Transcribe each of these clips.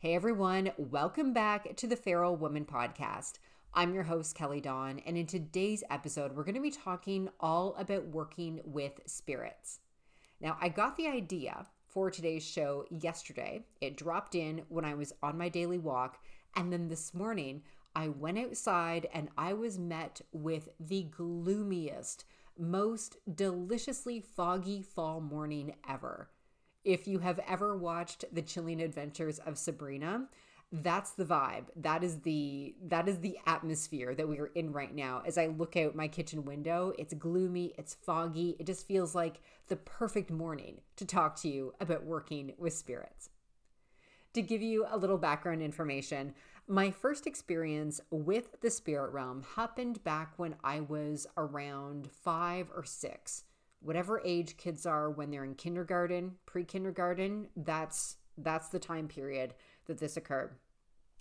Hey everyone, welcome back to the Feral Woman Podcast. I'm your host, Kelly Dawn, and in today's episode, we're going to be talking all about working with spirits. Now, I got the idea for today's show yesterday. It dropped in when I was on my daily walk, and then this morning, I went outside and I was met with the gloomiest, most deliciously foggy fall morning ever. If you have ever watched The Chilling Adventures of Sabrina, that's the vibe. That is the that is the atmosphere that we are in right now. As I look out my kitchen window, it's gloomy, it's foggy. It just feels like the perfect morning to talk to you about working with spirits. To give you a little background information, my first experience with the spirit realm happened back when I was around 5 or 6 whatever age kids are when they're in kindergarten, pre-kindergarten, that's that's the time period that this occurred.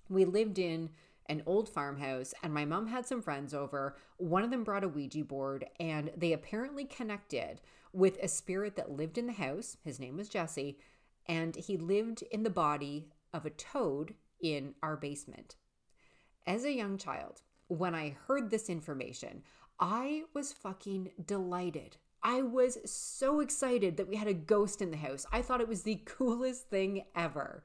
We lived in an old farmhouse and my mom had some friends over. One of them brought a Ouija board and they apparently connected with a spirit that lived in the house. His name was Jesse and he lived in the body of a toad in our basement. As a young child, when I heard this information, I was fucking delighted. I was so excited that we had a ghost in the house. I thought it was the coolest thing ever.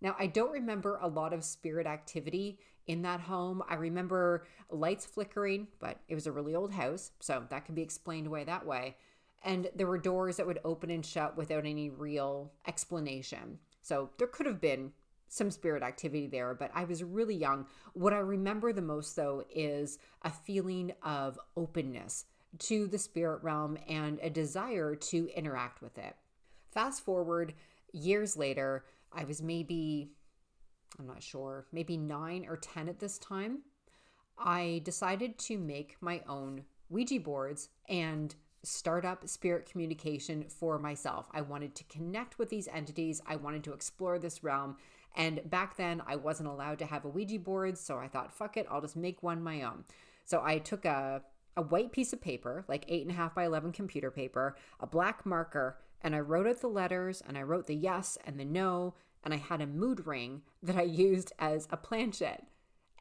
Now, I don't remember a lot of spirit activity in that home. I remember lights flickering, but it was a really old house, so that can be explained away that way. And there were doors that would open and shut without any real explanation. So there could have been some spirit activity there, but I was really young. What I remember the most, though, is a feeling of openness to the spirit realm and a desire to interact with it. Fast forward years later, I was maybe, I'm not sure, maybe nine or 10 at this time. I decided to make my own Ouija boards and start up spirit communication for myself. I wanted to connect with these entities, I wanted to explore this realm. And back then, I wasn't allowed to have a Ouija board, so I thought, fuck it, I'll just make one my own. So I took a a white piece of paper, like eight and a half by 11 computer paper, a black marker, and I wrote out the letters and I wrote the yes and the no, and I had a mood ring that I used as a planchette.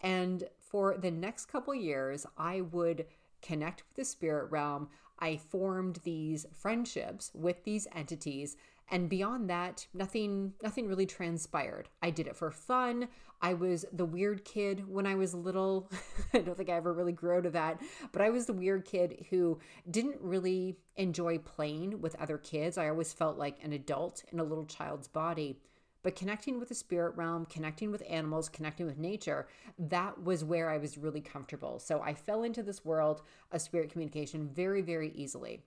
And for the next couple years, I would connect with the spirit realm. I formed these friendships with these entities and beyond that nothing nothing really transpired. I did it for fun. I was the weird kid when i was little. I don't think i ever really grew out of that but i was the weird kid who didn't really enjoy playing with other kids. I always felt like an adult in a little child's body. But connecting with the spirit realm, connecting with animals, connecting with nature, that was where I was really comfortable. So I fell into this world of spirit communication very, very easily.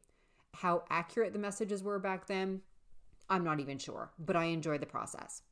How accurate the messages were back then, I'm not even sure, but I enjoyed the process.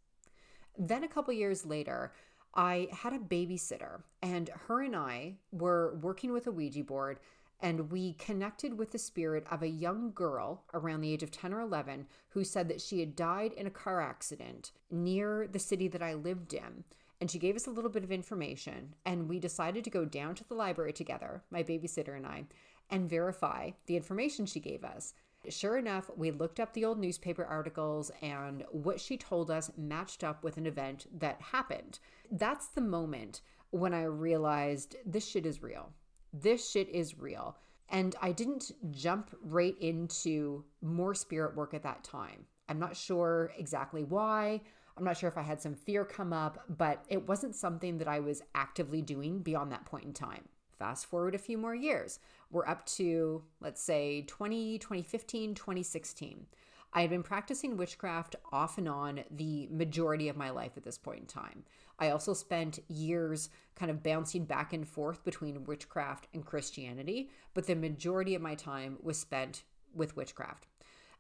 Then a couple years later, I had a babysitter, and her and I were working with a Ouija board, and we connected with the spirit of a young girl around the age of 10 or 11 who said that she had died in a car accident near the city that I lived in. And she gave us a little bit of information, and we decided to go down to the library together, my babysitter and I, and verify the information she gave us. Sure enough, we looked up the old newspaper articles, and what she told us matched up with an event that happened. That's the moment when I realized this shit is real. This shit is real. And I didn't jump right into more spirit work at that time. I'm not sure exactly why. I'm not sure if I had some fear come up, but it wasn't something that I was actively doing beyond that point in time. Fast forward a few more years, we're up to, let's say, 20, 2015, 2016. I had been practicing witchcraft off and on the majority of my life at this point in time. I also spent years kind of bouncing back and forth between witchcraft and Christianity, but the majority of my time was spent with witchcraft.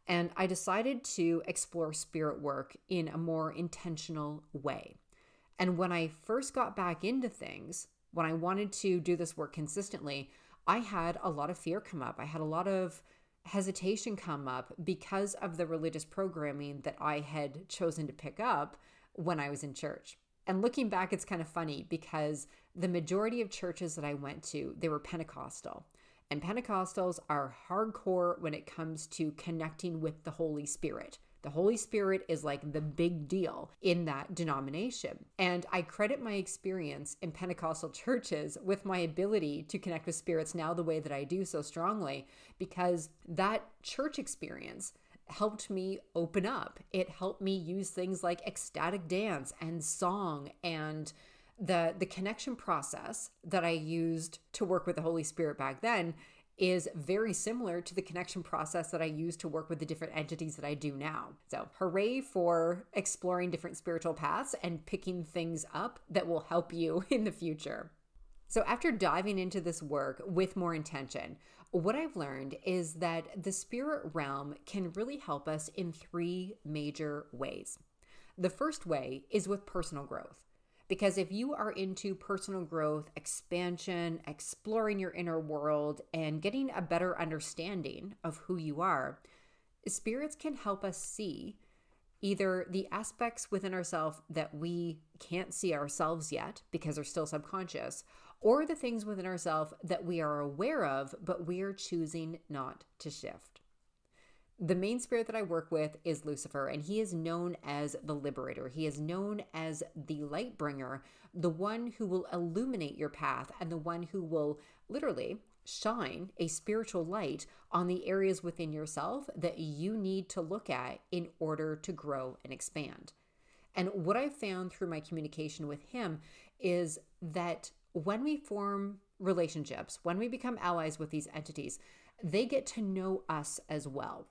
And I decided to explore spirit work in a more intentional way. And when I first got back into things, when I wanted to do this work consistently, I had a lot of fear come up. I had a lot of hesitation come up because of the religious programming that I had chosen to pick up when I was in church. And looking back, it's kind of funny because the majority of churches that I went to, they were Pentecostal. And Pentecostals are hardcore when it comes to connecting with the Holy Spirit. The Holy Spirit is like the big deal in that denomination. And I credit my experience in Pentecostal churches with my ability to connect with spirits now the way that I do so strongly because that church experience helped me open up. It helped me use things like ecstatic dance and song and the the connection process that I used to work with the Holy Spirit back then is very similar to the connection process that I use to work with the different entities that I do now. So, hooray for exploring different spiritual paths and picking things up that will help you in the future. So, after diving into this work with more intention, what I've learned is that the spirit realm can really help us in three major ways. The first way is with personal growth. Because if you are into personal growth, expansion, exploring your inner world, and getting a better understanding of who you are, spirits can help us see either the aspects within ourselves that we can't see ourselves yet because they're still subconscious, or the things within ourselves that we are aware of, but we are choosing not to shift. The main spirit that I work with is Lucifer, and he is known as the liberator. He is known as the light bringer, the one who will illuminate your path, and the one who will literally shine a spiritual light on the areas within yourself that you need to look at in order to grow and expand. And what I've found through my communication with him is that when we form relationships, when we become allies with these entities, they get to know us as well.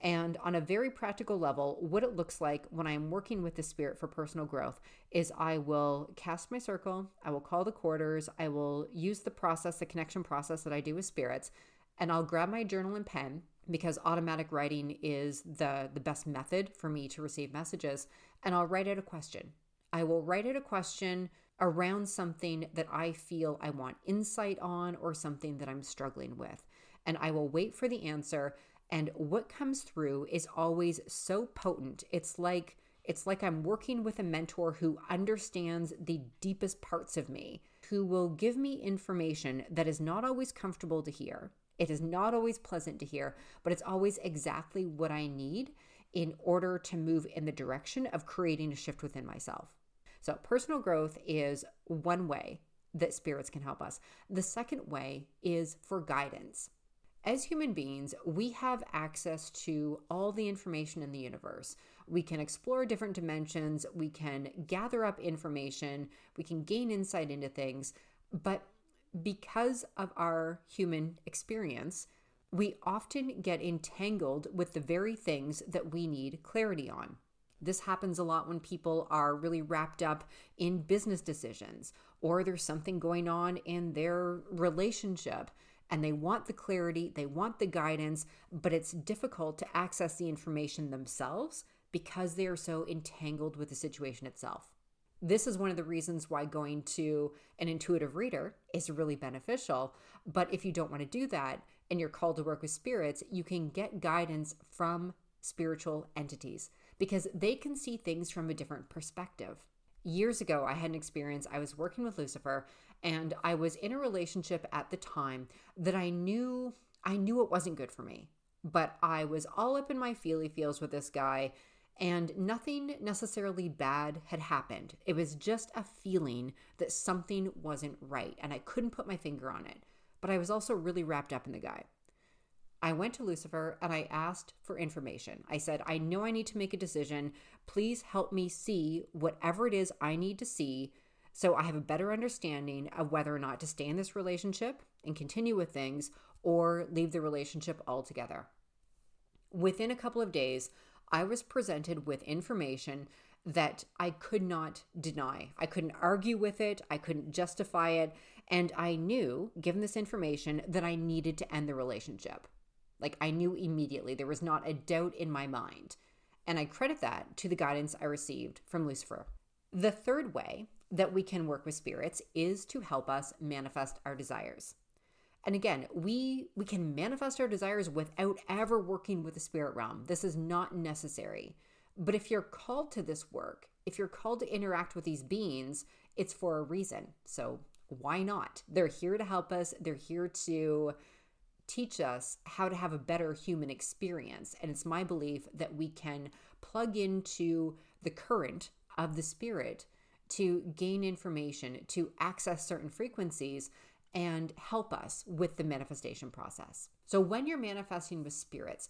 And on a very practical level, what it looks like when I'm working with the spirit for personal growth is I will cast my circle, I will call the quarters, I will use the process, the connection process that I do with spirits, and I'll grab my journal and pen because automatic writing is the the best method for me to receive messages, and I'll write out a question. I will write out a question around something that I feel I want insight on or something that I'm struggling with. And I will wait for the answer and what comes through is always so potent. It's like it's like I'm working with a mentor who understands the deepest parts of me, who will give me information that is not always comfortable to hear. It is not always pleasant to hear, but it's always exactly what I need in order to move in the direction of creating a shift within myself. So, personal growth is one way that spirits can help us. The second way is for guidance. As human beings, we have access to all the information in the universe. We can explore different dimensions, we can gather up information, we can gain insight into things, but because of our human experience, we often get entangled with the very things that we need clarity on. This happens a lot when people are really wrapped up in business decisions or there's something going on in their relationship and they want the clarity, they want the guidance, but it's difficult to access the information themselves because they are so entangled with the situation itself. This is one of the reasons why going to an intuitive reader is really beneficial. But if you don't want to do that and you're called to work with spirits, you can get guidance from spiritual entities because they can see things from a different perspective. Years ago, I had an experience. I was working with Lucifer and I was in a relationship at the time that I knew I knew it wasn't good for me. But I was all up in my feely feels with this guy and nothing necessarily bad had happened. It was just a feeling that something wasn't right and I couldn't put my finger on it. But I was also really wrapped up in the guy. I went to Lucifer and I asked for information. I said, I know I need to make a decision. Please help me see whatever it is I need to see so I have a better understanding of whether or not to stay in this relationship and continue with things or leave the relationship altogether. Within a couple of days, I was presented with information that I could not deny. I couldn't argue with it, I couldn't justify it, and I knew, given this information, that I needed to end the relationship. Like I knew immediately, there was not a doubt in my mind. And I credit that to the guidance I received from Lucifer. The third way that we can work with spirits is to help us manifest our desires. And again, we we can manifest our desires without ever working with the spirit realm. This is not necessary. But if you're called to this work, if you're called to interact with these beings, it's for a reason. So why not? They're here to help us. They're here to teach us how to have a better human experience. And it's my belief that we can plug into the current of the spirit to gain information, to access certain frequencies, and help us with the manifestation process. So, when you're manifesting with spirits,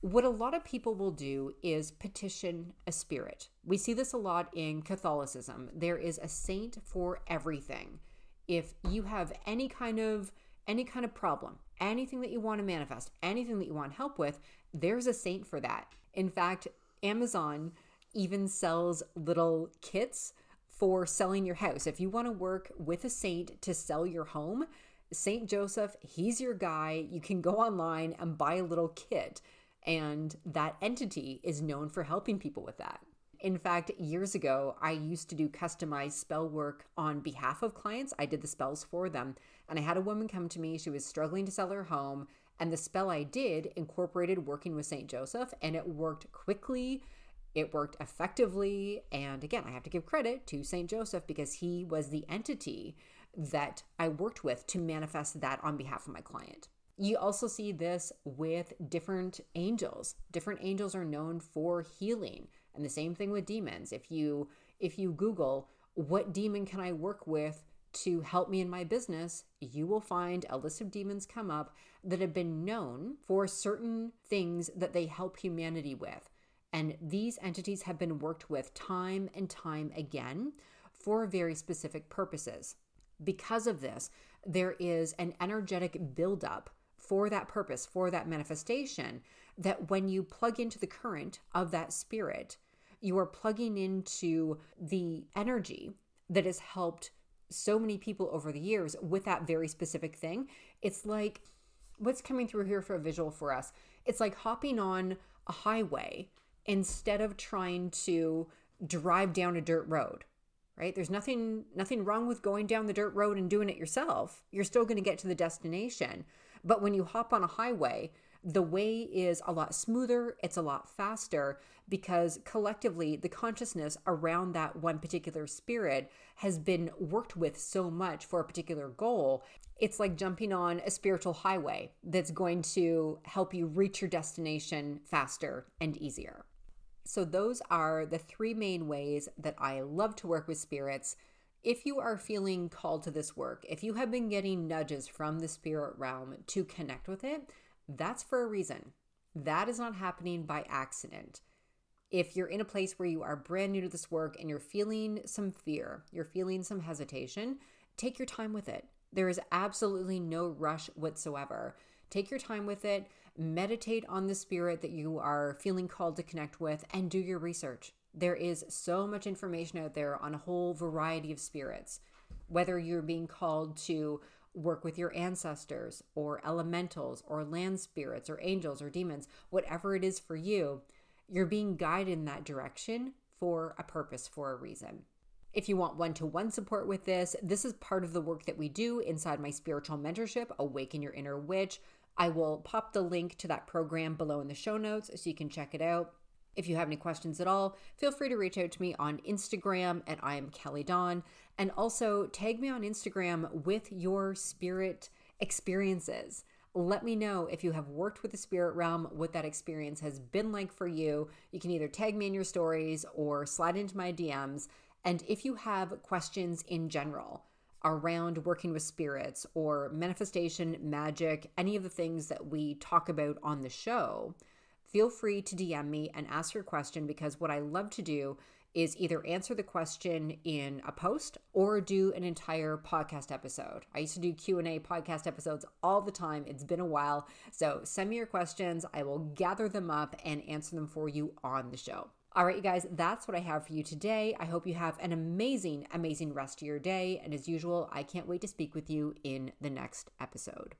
what a lot of people will do is petition a spirit. We see this a lot in Catholicism. There is a saint for everything. If you have any kind of any kind of problem, anything that you want to manifest, anything that you want help with, there's a saint for that. In fact, Amazon even sells little kits for selling your house. If you want to work with a saint to sell your home, Saint Joseph, he's your guy. You can go online and buy a little kit, and that entity is known for helping people with that. In fact, years ago, I used to do customized spell work on behalf of clients. I did the spells for them. And I had a woman come to me. She was struggling to sell her home. And the spell I did incorporated working with St. Joseph, and it worked quickly. It worked effectively. And again, I have to give credit to St. Joseph because he was the entity that I worked with to manifest that on behalf of my client. You also see this with different angels. Different angels are known for healing. And the same thing with demons. If you if you Google what demon can I work with to help me in my business, you will find a list of demons come up that have been known for certain things that they help humanity with. And these entities have been worked with time and time again for very specific purposes. Because of this, there is an energetic buildup for that purpose, for that manifestation, that when you plug into the current of that spirit, you are plugging into the energy that has helped so many people over the years with that very specific thing. It's like what's coming through here for a visual for us. It's like hopping on a highway instead of trying to drive down a dirt road right there's nothing nothing wrong with going down the dirt road and doing it yourself you're still going to get to the destination but when you hop on a highway the way is a lot smoother, it's a lot faster because collectively the consciousness around that one particular spirit has been worked with so much for a particular goal. It's like jumping on a spiritual highway that's going to help you reach your destination faster and easier. So, those are the three main ways that I love to work with spirits. If you are feeling called to this work, if you have been getting nudges from the spirit realm to connect with it, that's for a reason. That is not happening by accident. If you're in a place where you are brand new to this work and you're feeling some fear, you're feeling some hesitation, take your time with it. There is absolutely no rush whatsoever. Take your time with it, meditate on the spirit that you are feeling called to connect with, and do your research. There is so much information out there on a whole variety of spirits. Whether you're being called to work with your ancestors or elementals or land spirits or angels or demons, whatever it is for you, you're being guided in that direction for a purpose, for a reason. If you want one to one support with this, this is part of the work that we do inside my spiritual mentorship, Awaken Your Inner Witch. I will pop the link to that program below in the show notes so you can check it out. If you have any questions at all, feel free to reach out to me on Instagram at I am Kelly Dawn. And also tag me on Instagram with your spirit experiences. Let me know if you have worked with the spirit realm, what that experience has been like for you. You can either tag me in your stories or slide into my DMs. And if you have questions in general around working with spirits or manifestation, magic, any of the things that we talk about on the show, feel free to DM me and ask your question because what I love to do is either answer the question in a post or do an entire podcast episode. I used to do Q&A podcast episodes all the time. It's been a while. So send me your questions. I will gather them up and answer them for you on the show. All right, you guys, that's what I have for you today. I hope you have an amazing, amazing rest of your day. And as usual, I can't wait to speak with you in the next episode.